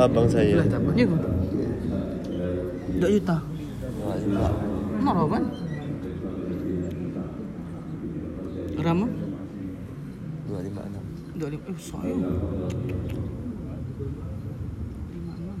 abang saya. Ya kok. Dua juta. Wah, lima. Noro kan? Berapa? Dua lima enam. Dua lima. Eh, saya. Lima enam.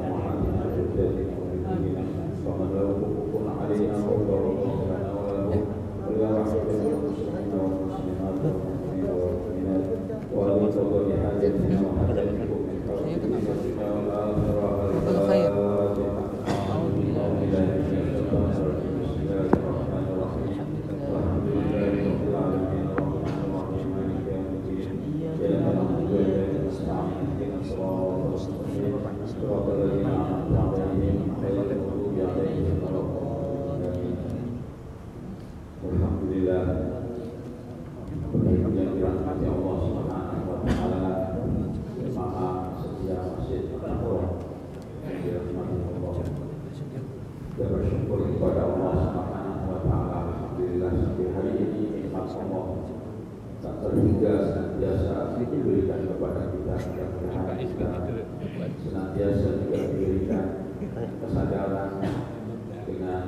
Apa khair? Alhamdulillah yang dirahmati Allah Subhanahu wa taala jemaah setia Masjid Al-Qur'an yang dirahmati Allah dan bersyukur kepada Allah Subhanahu wa taala alhamdulillah sampai hari ini nikmat Allah tak terhingga senantiasa diberikan kepada kita mudah-mudahan kita senantiasa juga diberikan kesadaran dengan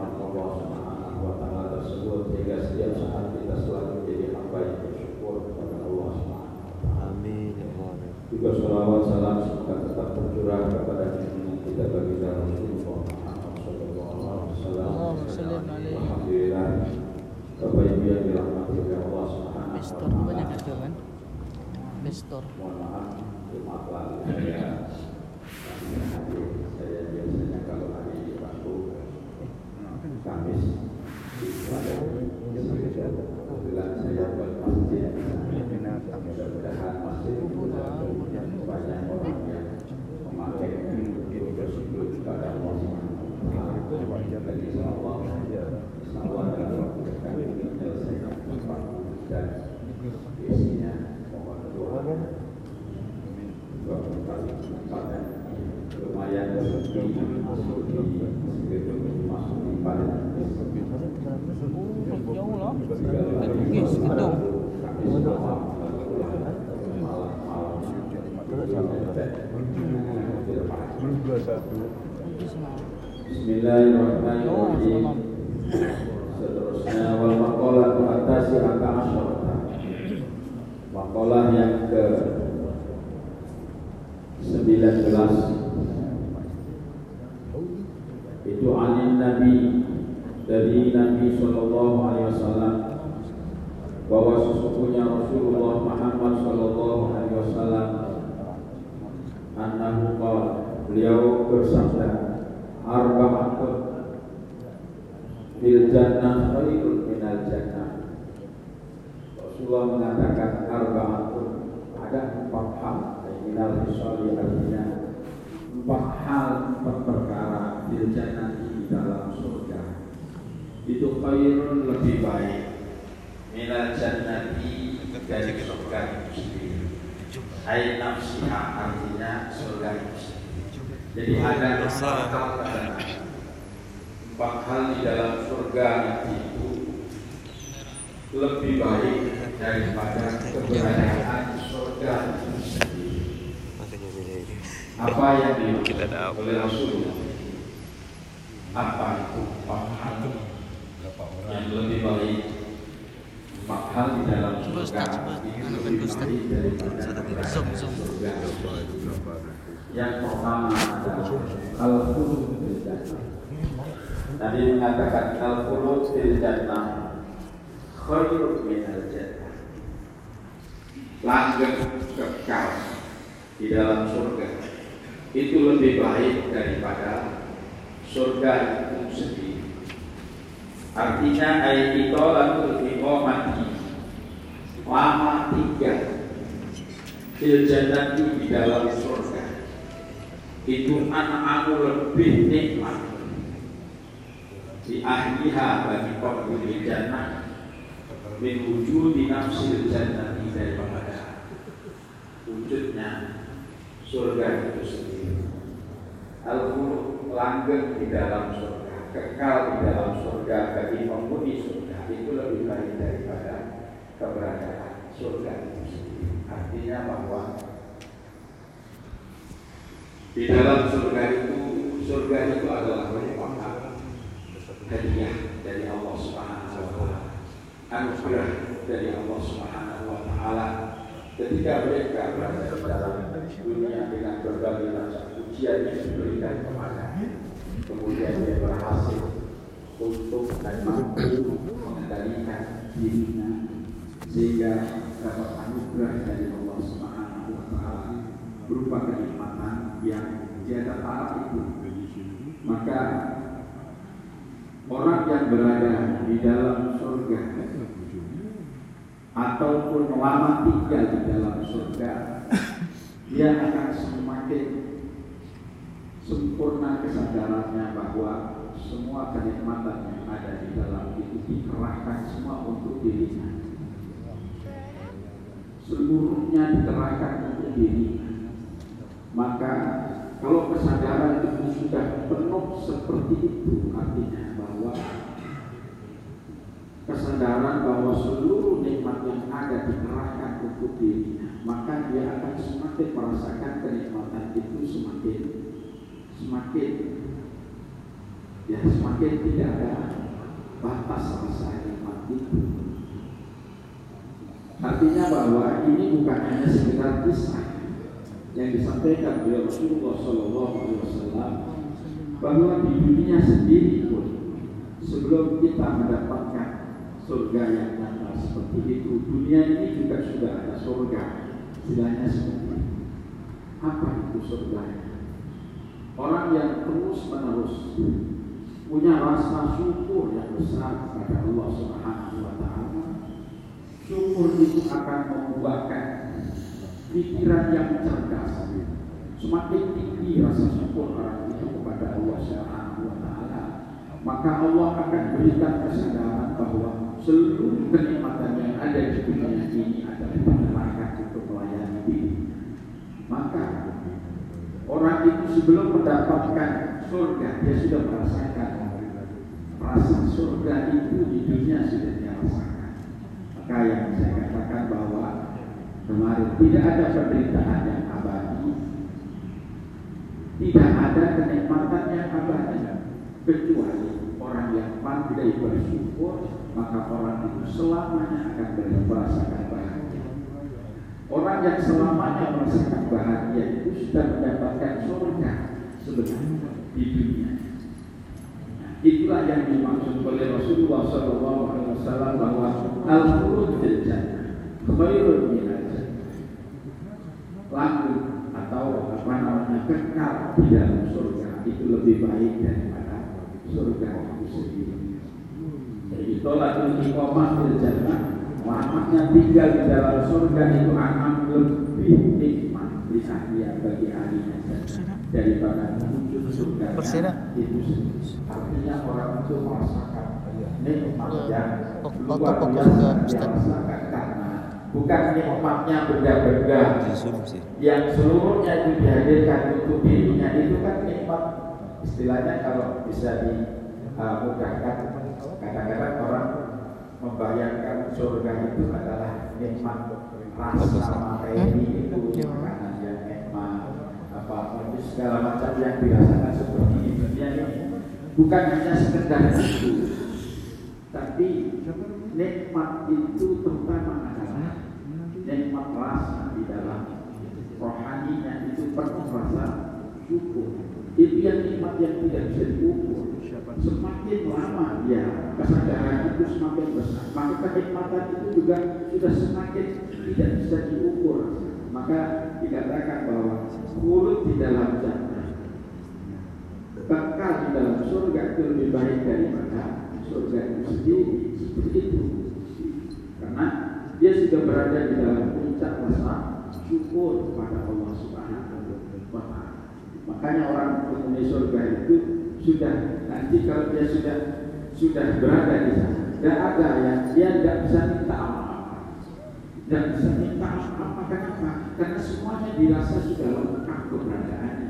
nikmat-nikmat Allah Subhanahu wa taala tersebut sehingga setiap saat kita selalu menjadi hamba yang bersyukur kepada Allah Subhanahu wa taala. Amin ya Allah. Juga salawat salam semoga tetap tercurah kepada junjungan kita baginda Rasulullah Muhammad sallallahu alaihi wasallam. Alhamdulillah. Bapak Ibu yang dirahmati oleh Allah Subhanahu wa taala. banyak ada kan? Investor. Mohon maaf, Jumat lalu saya. Saya biasanya kalau Rabu, Kamis, kebetulan saya buat masjid. Mudah-mudahan masjid banyak orang yang memakai ilmu tersebut kepada Allah. Dan insyaallah, insyaallah dalam menyelesaikan dan isinya mohon doa lumayan seperti masuk di Bismillahirrahmanirrahim. Seterusnya wal maqalah atasi angka. Maqalah yang ke 19 itu anin Nabi dari Nabi Shallallahu Alaihi Wasallam bahwa sesungguhnya Rasulullah Muhammad Shallallahu Alaihi Wasallam annahu qala beliau bersabda arba'atun fil jannah khairun minal jannah. Rasulullah mengatakan arba'atun. Ada empat hal minal hisali artinya empat hal empat perkara fil jannah itu khairun lebih baik. Minal jannati dari surga Hai nafsiha artinya surga jadi ada empat hal empat hal di dalam surga itu lebih baik daripada keberadaan surga. Apa yang dimaksud oleh Rasulullah? Apa itu yang lebih baik? Empat hal di dalam surga lebih baik daripada surga. Yang pertama adalah al-khulud fil jannah. Tadi mengatakan al-khulud fil jannah khairun min al-jannah. Langgeng kekal di dalam surga itu lebih baik daripada surga itu sendiri. Artinya ayat itu lalu mati. Lama tiga. Fil jannati di dalam surga. Itu anak-anak lebih nikmat. Di ahliha bagi penghuni jannah. Min wujudi nafsil jannah daripada wujudnya surga itu sendiri. Al langgeng di dalam surga kekal di dalam surga bagi penghuni surga itu lebih baik daripada keberadaan surga itu sendiri. Artinya bahwa di dalam surga itu surga itu adalah merupakan hadiah dari Allah Subhanahu wa taala. Anugerah dari Allah Subhanahu wa taala. Ketika mereka berada di dalam dunia dengan berbagai macam ujian yang diberikan kepada kemudian dia berhasil untuk dan mampu mengendalikan dirinya sehingga dapat anugerah dari Allah Subhanahu wa taala berupa kenikmatan yang dia taat itu. Maka orang yang berada di dalam surga ataupun lama tinggal di dalam surga dia akan semakin sempurna kesadarannya bahwa semua kenikmatan yang ada di dalam itu dikerahkan semua untuk dirinya. Seluruhnya dikerahkan untuk dirinya. Maka kalau kesadaran itu sudah penuh seperti itu artinya bahwa kesadaran bahwa seluruh nikmat yang ada dikerahkan untuk dirinya maka dia akan semakin merasakan kenikmatan itu semakin semakin ya semakin tidak ada batas rasa nikmat itu artinya bahwa ini bukan hanya sekedar kisah yang disampaikan oleh Rasulullah Shallallahu Alaihi Wasallam bahwa di dunia sendiri pun sebelum kita mendapatkan surga yang nyata seperti itu dunia ini juga sudah ada surga istilahnya seperti itu. apa itu surga orang yang terus menerus punya rasa syukur yang besar kepada Allah Subhanahu Wa Taala. Syukur itu akan membuahkan pikiran yang cerdas. Semakin tinggi rasa syukur orang itu kepada Allah Subhanahu wa taala maka Allah akan berikan kesadaran bahwa seluruh kenikmatan yang ada di dunia ini adalah dikerahkan untuk melayani diri. Maka orang itu sebelum mendapatkan surga dia sudah merasakan rasa surga itu di dunia sudah dia rasakan. Maka yang saya katakan bahwa kemarin tidak ada penderitaan yang abadi. Tidak ada kenikmatan yang abadi. Kecuali orang yang pandai bersyukur maka orang itu selamanya akan merasakan bahagia orang yang selamanya merasakan bahagia itu sudah mendapatkan surga sebenarnya di dunia itulah yang dimaksud oleh Rasulullah SAW bahwa al-khulud fil jannah laku atau apa namanya kekal di dalam surga itu lebih baik daripada surga itu sendiri. Jadi tolak istiqomah fil jannah Muhammadnya tinggal di dalam surga itu akan lebih nikmat dia bagi ahlinya daripada menuju surga. Itu sendiri. Artinya orang itu merasakan nikmat yang luar biasa karena bukan nikmatnya benda-benda. Yang seluruhnya itu dihadirkan untuk dirinya itu kan nikmat. Istilahnya kalau bisa dimudahkan kadang-kadang orang membayangkan surga itu adalah nikmat rasa materi itu makanan yang nikmat apa segala macam yang dirasakan seperti dunia ini bukan hanya sekedar itu tapi nikmat itu terutama adalah nikmat rasa di dalam rohaninya itu penuh rasa syukur. Itu yang nikmat yang tidak bisa diukur semakin lama ya kesadaran itu semakin besar. Maka kenikmatan itu juga sudah semakin tidak bisa diukur. Maka dikatakan bahwa mulut di dalam jannah kekal di dalam surga itu lebih baik daripada surga itu sendiri seperti itu. Karena dia sudah berada di dalam puncak rasa syukur kepada Allah Subhanahu wa taala. Makanya orang penghuni surga itu sudah nanti kalau dia sudah sudah berada di sana. Tidak ada yang dia tidak bisa minta apa-apa. Tidak bisa minta apa-apa. Kenapa? Karena semuanya dirasa sudah lengkap keberadaannya.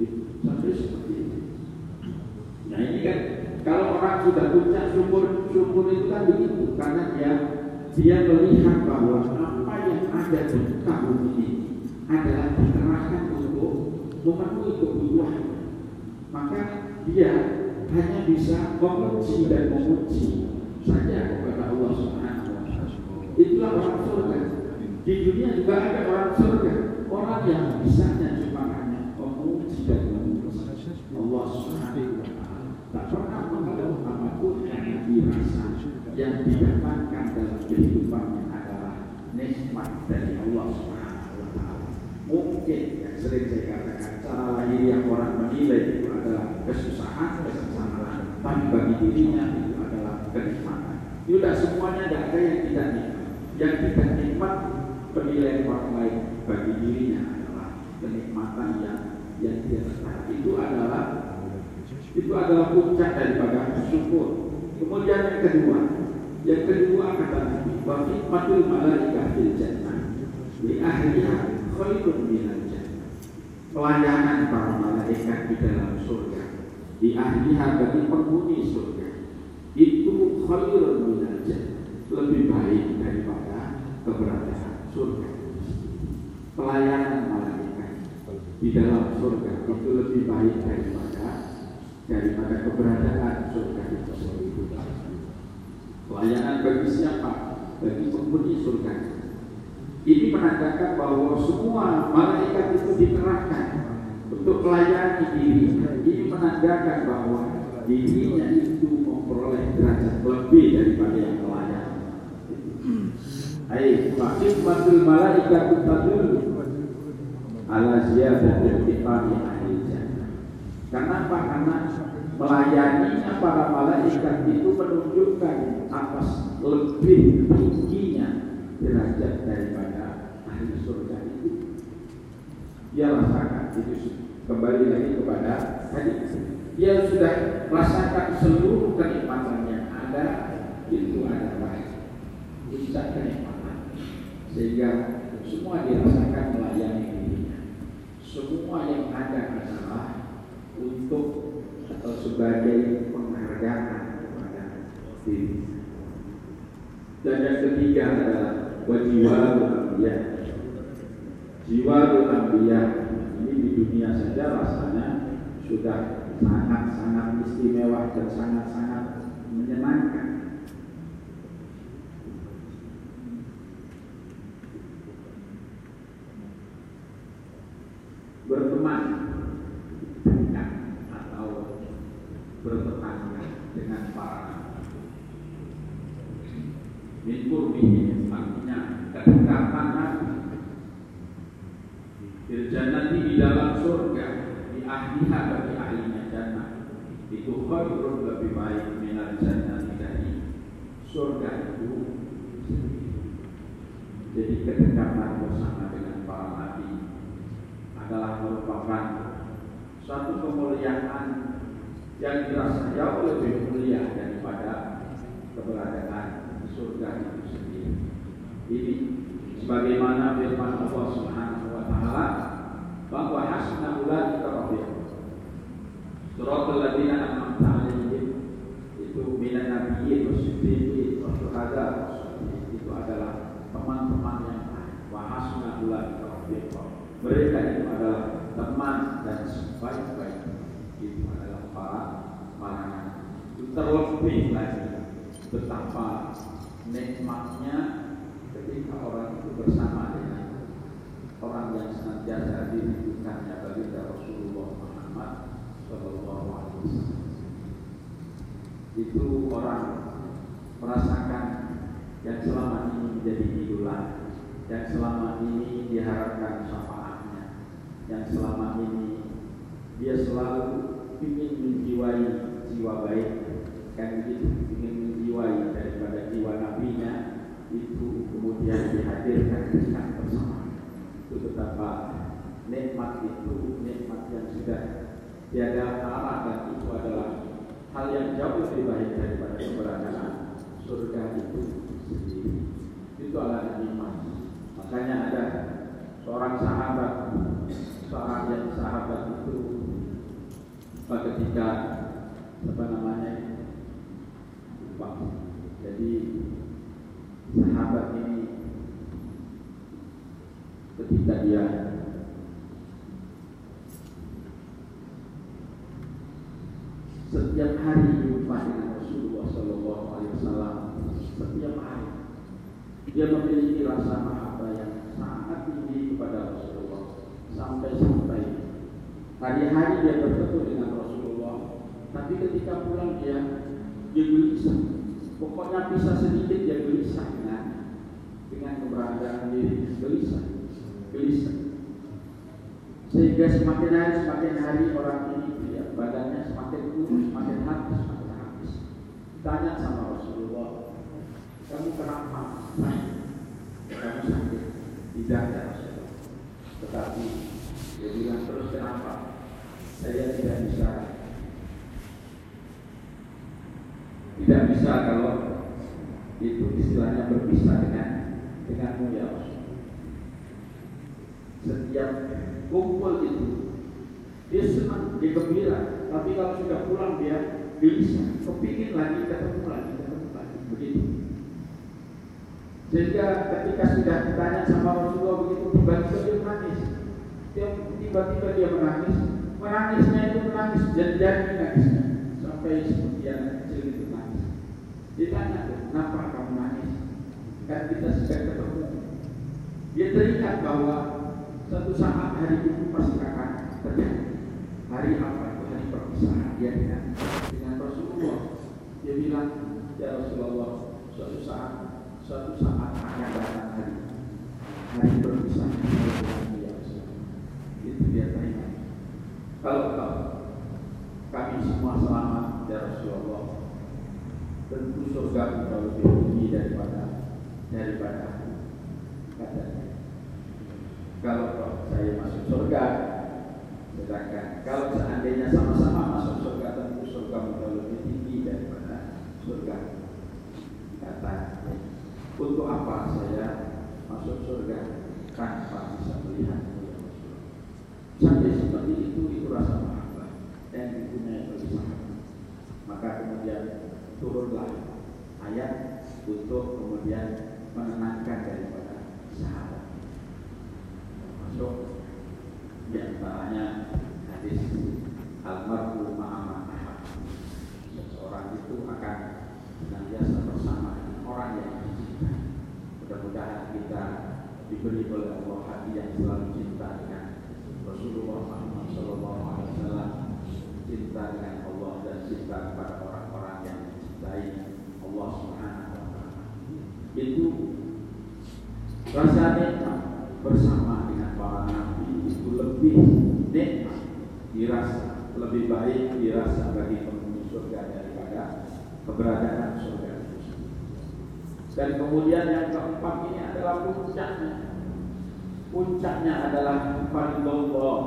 Itu sampai seperti itu. Nah ini kan kalau orang sudah puncak syukur, syukur itu kan begitu karena dia dia melihat bahwa apa yang ada di tahun ini adalah dikerahkan untuk memenuhi kebutuhan. Maka dia hanya bisa memuji dan memuji saja kepada Allah Subhanahu wa taala. Itulah orang surga. Di dunia juga ada orang surga, orang yang bisanya cuma hanya memuji dan memuji Allah Subhanahu wa taala. Tak pernah mengeluh apa pun yang dirasa yang didapatkan dalam kehidupannya adalah nikmat dari Allah Subhanahu wa taala. Mungkin yang sering saya katakan cara lahir yang orang menilai adalah kesusahan, kesengsaraan, tapi bagi dirinya itu adalah kenikmatan. Sudah semuanya tidak ada yang tidak nikmat. Yang tidak nikmat penilaian orang lain bagi dirinya adalah kenikmatan yang yang dia rasakan. Itu adalah itu adalah puncak daripada syukur. Kemudian yang kedua, yang kedua kata Nabi, wa khidmatul malaikah fil jannah li ahliha khairun minal. Pelayanan para malaikat di dalam surga di ahliha bagi penghuni surga itu khairun minal lebih baik daripada keberadaan surga. Pelayanan malaikat di dalam surga itu lebih baik daripada daripada keberadaan surga itu sendiri. Pelayanan bagi siapa? Bagi penghuni surga. Ini menandakan bahwa semua malaikat itu dikerahkan untuk melayani dirinya. Ini menandakan bahwa dirinya itu memperoleh derajat lebih daripada yang melayani. Hai, maksud masul malaikat tadul ala ziyadatil tifani ahli jannah. Kenapa? Karena melayaninya para malaikat itu menunjukkan atas lebih tingginya derajat daripada ahli surga itu. Dia rasakan itu kembali lagi kepada tadi dia sudah rasakan seluruh kenikmatan yang ada itu adalah puncak kenikmatan sehingga semua dirasakan melayani dirinya semua yang ada adalah untuk atau sebagai penghargaan kepada diri. Dan yang ketiga adalah wajiwal ambiya. Jiwal ambiya ini di dunia saja rasanya sudah sangat-sangat istimewa dan sangat-sangat menyenangkan. Berteman dengan atau bertetangga dengan para min qurbihi artinya kedekatan Nabi Fil jannati di dalam surga di ahliha bagi ahlinya jannah itu khairun lebih baik minal jannati dari surga itu jadi kedekatan bersama dengan para nabi adalah merupakan suatu kemuliaan yang dirasa jauh lebih mulia daripada keberadaan surga itu sendiri. Ini sebagaimana firman Allah Subhanahu wa taala bahwa hasna ulaika rabbihum. Suratul ladzina an'amta 'alaihim itu minan nabiyyin wasiddiqin wasyuhada itu adalah teman-teman yang. Wa hasna ulaika rabbihum. Mereka itu adalah teman dan sebaik-baik itu adalah para para itu terlebih lagi betapa nikmatnya ketika orang itu bersama dengan orang yang senantiasa dirindukannya bagi Rasulullah Muhammad Shallallahu Alaihi Wasallam. Itu orang merasakan yang selama ini menjadi idola yang selama ini diharapkan syafaatnya yang selama ini dia selalu ingin menjiwai jiwa baik. Kan begitu ingin menjiwai daripada jiwa nabinya itu kemudian dihadirkan dekat bersama betapa nikmat itu nikmat yang sudah tiada arah dan itu adalah hal yang jauh lebih baik daripada keberadaan surga itu sendiri. Itu adalah iman. Makanya ada seorang sahabat, seorang yang sahabat itu ketika apa namanya lupa. Jadi sahabat ini ketika dia setiap hari jumpa dengan Rasulullah Shallallahu Alaihi Wasallam setiap hari dia memiliki rasa mahabbah yang sangat tinggi kepada Rasulullah. Sampai-sampai hari-hari dia bertemu dengan Rasulullah tapi ketika pulang dia dia gelisah. Pokoknya bisa sedikit dia gelisah dengan dengan keberadaan diri gelisah gelisah. Sehingga semakin hari semakin hari orang ini dia badannya semakin kurus semakin habis semakin habis. Tanya sama Rasulullah kamu kenapa kamu sakit. Tidak ya Rasulullah. Tetapi dia bilang terus kenapa? Saya tidak bisa. Tidak bisa kalau itu istilahnya berpisah dengan denganmu ya Rasulullah setiap kumpul itu dia senang, dia gembira. Tapi kalau sudah pulang dia gelisah. Kepingin lagi ketemu lagi ketemu lagi. Begitu. Sehingga ketika sudah ditanya sama Rasulullah begitu tiba-tiba dia menangis. Tiba-tiba dia menangis. Menangisnya itu menangis. Jadi-jadi menangisnya. Sampai seperti anak kecil itu nangis ditanya kenapa kamu nangis kan kita sudah ketemu. Dia teringat bahwa satu saat hari itu pasti akan terjadi. Hari apa itu? Hari perpisahan. Dia dengan dengan Rasulullah. Dia bilang ya Rasulullah suatu saat suatu saat akan datang hari. Hari perpisahan. Ya Rasulullah itu dia teringat kalau kau kami semua selamat ya Rasulullah. Tentu surga jauh lebih tinggi daripada daripada aku. Katanya kalau saya masuk surga. Sedangkan kalau seandainya sama-sama masuk surga tentu surga lebih tinggi daripada surga. Kata untuk apa saya masuk surga? Tanpa bisa melihat sampai seperti itu itu rasa mahabbah yang dipunyai oleh sahabat. Maka kemudian turunlah ayat untuk kemudian menenangkan daripada sahabat termasuk di antaranya hadis almarhum ma'aman seseorang itu akan senantiasa bersama orang yang dicintai. Mudah-mudahan kita diberi oleh Allah hati yang selalu cinta dengan Rasulullah Muhammad Wasallam. Cinta dengan Allah dan cinta kepada orang-orang yang mencintai Allah Subhanahu Wa Taala. Itu rasa nikmat bersama para nabi itu lebih nikmat dirasa lebih baik dirasa bagi penghuni surga daripada keberadaan surga itu dan kemudian yang keempat ini adalah puncaknya. Puncaknya adalah faridullah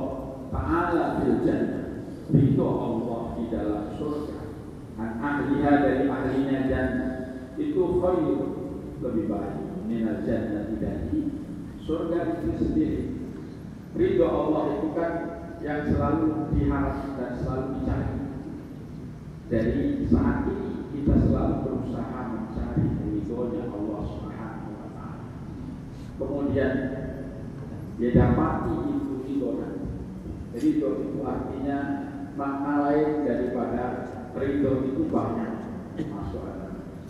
ta'ala fil jannah. Ridho Allah di dalam surga. An ahliha dari ahlinya jannah. Itu khair lebih baik. Minal jannah dari surga itu sendiri ridho Allah itu kan yang selalu diharap dan selalu dicari. Dari saat ini kita selalu berusaha mencari ridhonya Allah Subhanahu wa taala. Kemudian dia dapati itu ridho jadi ridho itu artinya makna lain daripada ridho itu banyak. Masuk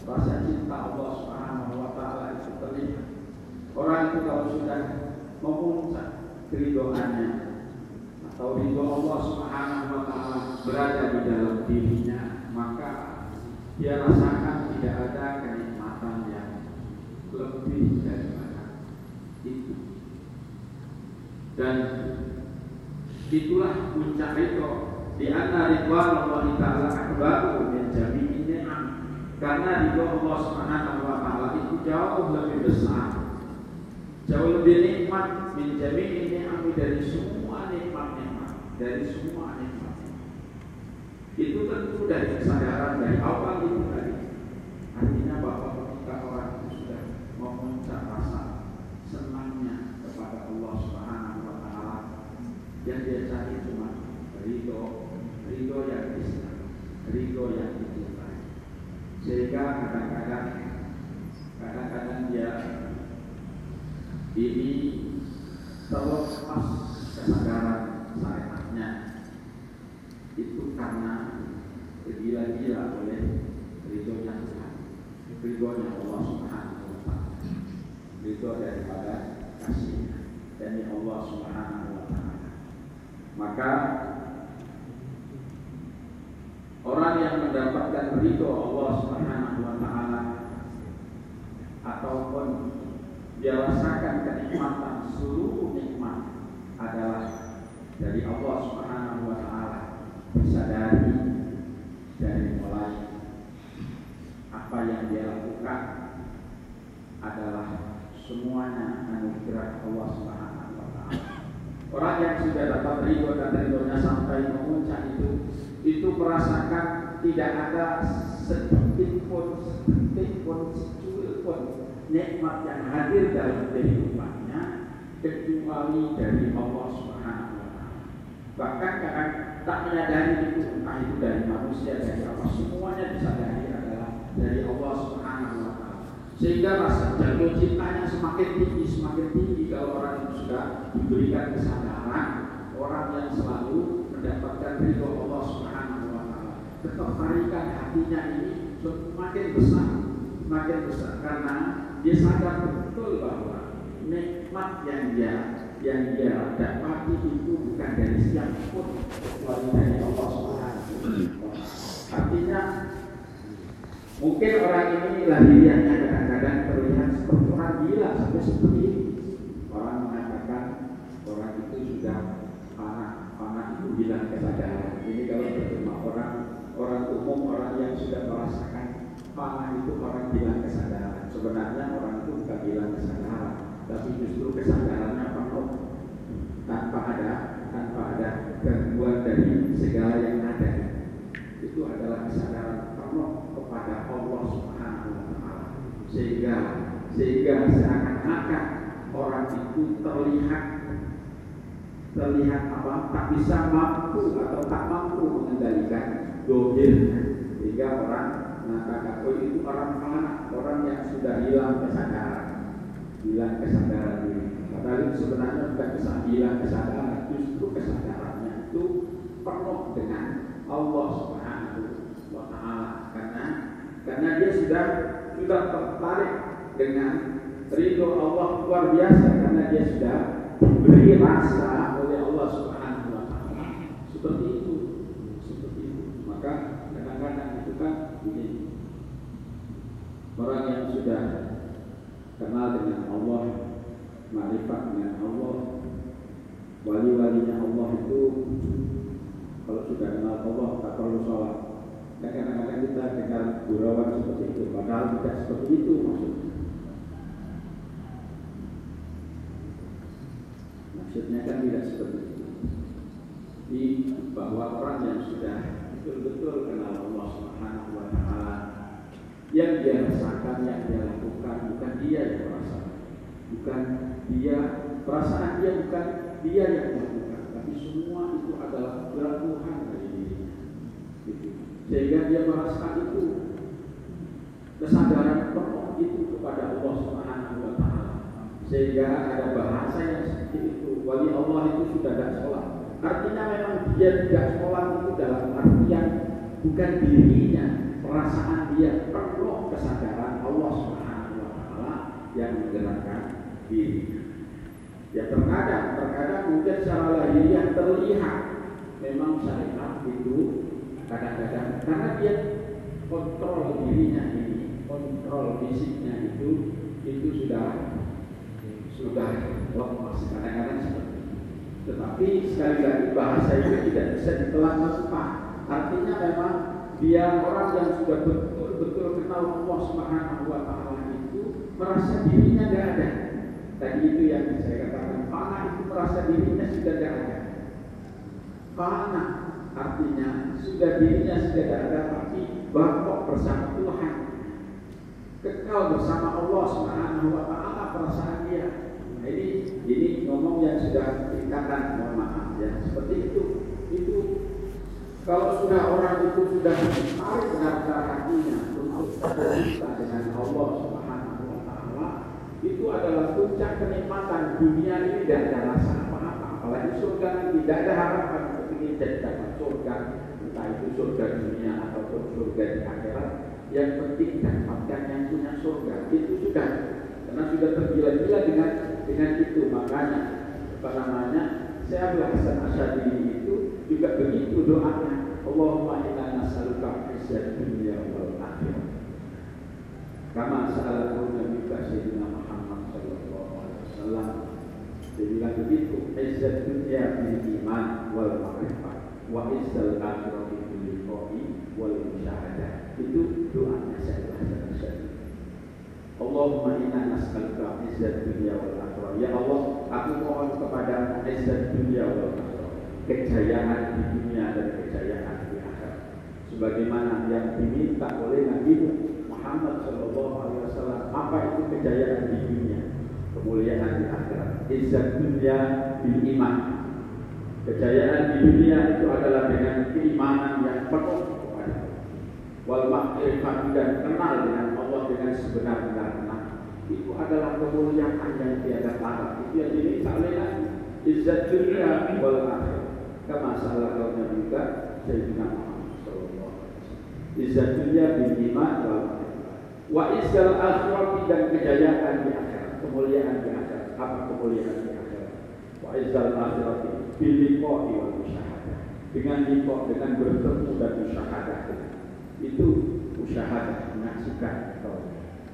rasa cinta Allah Subhanahu wa taala itu terlihat. Orang itu kalau sudah memuncak keridhoannya atau ridho Allah Subhanahu wa taala berada di dalam dirinya maka dia rasakan tidak ada kenikmatan yang lebih daripada itu. Dan itulah puncak itu di antara ridwan Allah Taala akbaru min jami'in karena ridho Allah Subhanahu wa taala itu jauh lebih besar jauh lebih nikmat min jami'in ni'am dari semua nikmat-nikmat dari semua nikmat Itu tentu dari kesadaran dari awal itu tadi. Artinya bahwa ketika orang itu sudah memuncak rasa senangnya kepada Allah Subhanahu wa taala yang dia cari cuma ridho, ridho yang disenangi, ridho yang dicintai. Sehingga kadang-kadang kadang-kadang dia ini terlepas kesadaran syariatnya itu karena tergila-gila oleh ridhonya Tuhan, ridhonya Allah Subhanahu wa taala, ridho daripada kasihnya dari Allah Subhanahu wa taala. Maka orang yang mendapatkan ridho Allah Subhanahu wa taala ataupun dia rasakan kenikmatan seluruh nikmat adalah dari Allah Subhanahu wa taala dari dari mulai apa yang dia lakukan adalah semuanya anugerah Allah Subhanahu wa taala. Orang yang sudah dapat ridho dan ridhonya sampai memuncak itu itu merasakan tidak ada sedikit pun sedikit pun secuil pun nikmat yang hadir dalam kehidupannya kecuali dari Allah Subhanahu. Bahkan kadang tak menyadari itu entah itu dari manusia dari apa semuanya disadari adalah dari Allah Subhanahu wa taala. Sehingga rasa jatuh cintanya semakin tinggi semakin tinggi kalau orang itu sudah diberikan kesadaran orang yang selalu mendapatkan ridho Allah Subhanahu wa taala. Ketertarikan hatinya ini semakin besar, semakin besar karena dia sadar betul bahwa nikmat yang dia yang dia dapati itu bukan dari siapa pun kecuali dari Allah Subhanahu. Artinya mungkin orang ini lahiriahnya kadang-kadang terlihat seperti orang gila sampai seperti ini. Orang mengatakan orang itu sudah panah, panah itu bilang kesadaran. Ini kalau bertemu orang orang umum orang yang sudah merasakan panah itu orang bilang kesadaran. Sebenarnya orang itu bukan bilang kesadaran, tapi justru kesadarannya penuh tanpa ada tanpa ada gangguan dari segala yang ada. Itu adalah kesadaran penuh kepada Allah Subhanahu wa taala. Sehingga sehingga seakan-akan orang itu terlihat terlihat apa tak bisa mampu atau tak mampu mengendalikan dohirnya sehingga orang mengatakan oh itu orang mana orang yang sudah hilang kesadaran hilang kesadaran diri itu sebenarnya bukan kesadaran hilang kesadaran justru kesadarannya itu penuh dengan Allah Subhanahu wa taala. Karena karena dia sudah sudah tertarik dengan ridho Allah luar biasa karena dia sudah diberi rasa oleh Allah Subhanahu wa taala. Seperti itu seperti itu. Maka kadang-kadang itu kan ini orang yang sudah kenal dengan Allah marifat dengan Allah. Wali-walinya Allah itu kalau sudah kenal Allah tak perlu sholat. Dan kadang-kadang kita dengar gurauan seperti itu. Padahal tidak seperti itu maksudnya. Maksudnya kan tidak seperti itu. Di bahwa orang yang sudah betul-betul kenal Allah Subhanahu wa taala yang dia rasakan, yang dia lakukan bukan dia yang merasakan bukan dia perasaan dia bukan dia yang melakukan tapi semua itu adalah gerak Tuhan dari dirinya. Gitu. sehingga dia merasakan itu kesadaran penuh itu kepada Allah Subhanahu wa taala. Sehingga ada bahasa yang seperti itu. Wali Allah itu sudah tidak sholat. Artinya memang dia tidak sholat itu dalam artian bukan dirinya perasaan dia penuh kesadaran Allah Subhanahu wa taala yang menggerakkan dirinya ya terkadang terkadang mungkin secara lahiriah terlihat memang syariat itu kadang-kadang karena dia kontrol dirinya ini kontrol fisiknya itu itu sudah sudah lepas kadang-kadang seperti itu. Tetapi sekali lagi bahasa itu tidak bisa ditelan mentah. Artinya memang dia orang yang sudah betul-betul kenal Allah Subhanahu wa taala itu merasa dirinya tidak ada. Tadi itu yang saya katakan, panah itu merasa dirinya sudah tidak ada. Panah artinya sudah dirinya sudah tidak ada tapi bangkok bersama Tuhan kekal bersama Allah Subhanahu wa taala perasaan dia. Nah, ini ini ngomong yang sudah ikatan mohon maaf ya seperti itu itu kalau sudah orang itu sudah tarik benar-benar hatinya untuk bercinta dengan Allah Subhanahu wa taala itu adalah puncak kenikmatan dunia ini tidak ada rasa apa-apa. Apalagi surga tidak ada harapan untuk ingin jadi dapat surga. Entah itu surga dunia ataupun surga di akhirat. Yang penting dapatkan yang punya surga. Itu sudah. Karena sudah tergila-gila dengan dengan itu. Makanya apa namanya saya Hasan Asyadi itu juga begitu doanya. Allahumma inna nas'aluka izzat dunia wal akhirah. Kama sa'alaku Nabi sallallahu alaihi wasallam dia bilang begitu izzat dunia bil iman wal ma'rifah wa izzal akhirah bil liqa'i wal musyahadah itu doanya saya Hasan Asyadi Allahumma inna nas'aluka izzat dunia wal akhirah. Ya Allah, aku mohon kepada izzat dunia wal akhirah. Kejayaan di dunia dan kejayaan di akhirat. Sebagaimana yang diminta oleh Nabi Muhammad Shallallahu Alaihi Wasallam. Apa itu kejayaan di dunia? Kemuliaan di akhirat. Izzat dunia bil iman. Kejayaan di dunia itu adalah dengan keimanan yang penuh kepada. Wal makrifat dan kenal dengan Allah dengan sebenar-benar kenal. Itu adalah kemuliaan yang tiada tara. Itu yang oleh Nabi. Izzat dunia wal akhirah. Kama salah kaunya juga Sayyidina Muhammad Sallallahu. Izzat dunia bil iman wal akhirah. Wa dan kejayaan di akhirat. Kemuliaan di akhirat. Apa kemuliaan di akhirat? Wa izzal akhirah bil liqa'i wal musyahadah. Dengan liqa, dengan bertemu dan musyahadah itu musyahadah menyaksikan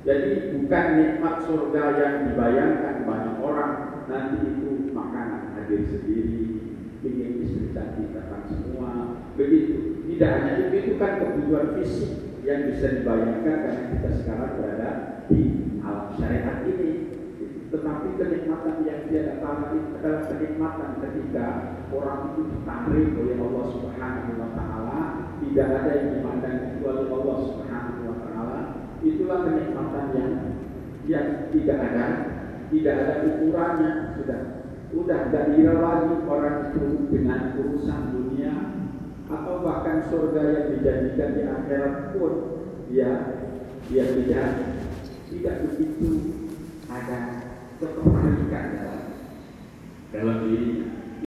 jadi bukan nikmat surga yang dibayangkan banyak orang nanti itu makanan hadir sendiri ingin istri cantik datang semua begitu tidak hanya itu itu kan kebutuhan fisik yang bisa dibayangkan karena kita sekarang berada di alam syariat ini tetapi kenikmatan yang dia itu adalah kenikmatan ketika orang itu ditarik oleh Allah Subhanahu wa taala. Tidak ada yang dimandang kecuali Allah Subhanahu wa taala. Itulah kenikmatan yang yang tidak ada. Tidak ada ukurannya. Sudah sudah tidak dira lagi orang itu dengan urusan dunia. Atau bahkan surga yang dijanjikan di akhirat pun dia dia tidak tidak begitu ada ketertarikan dalam dalam dirinya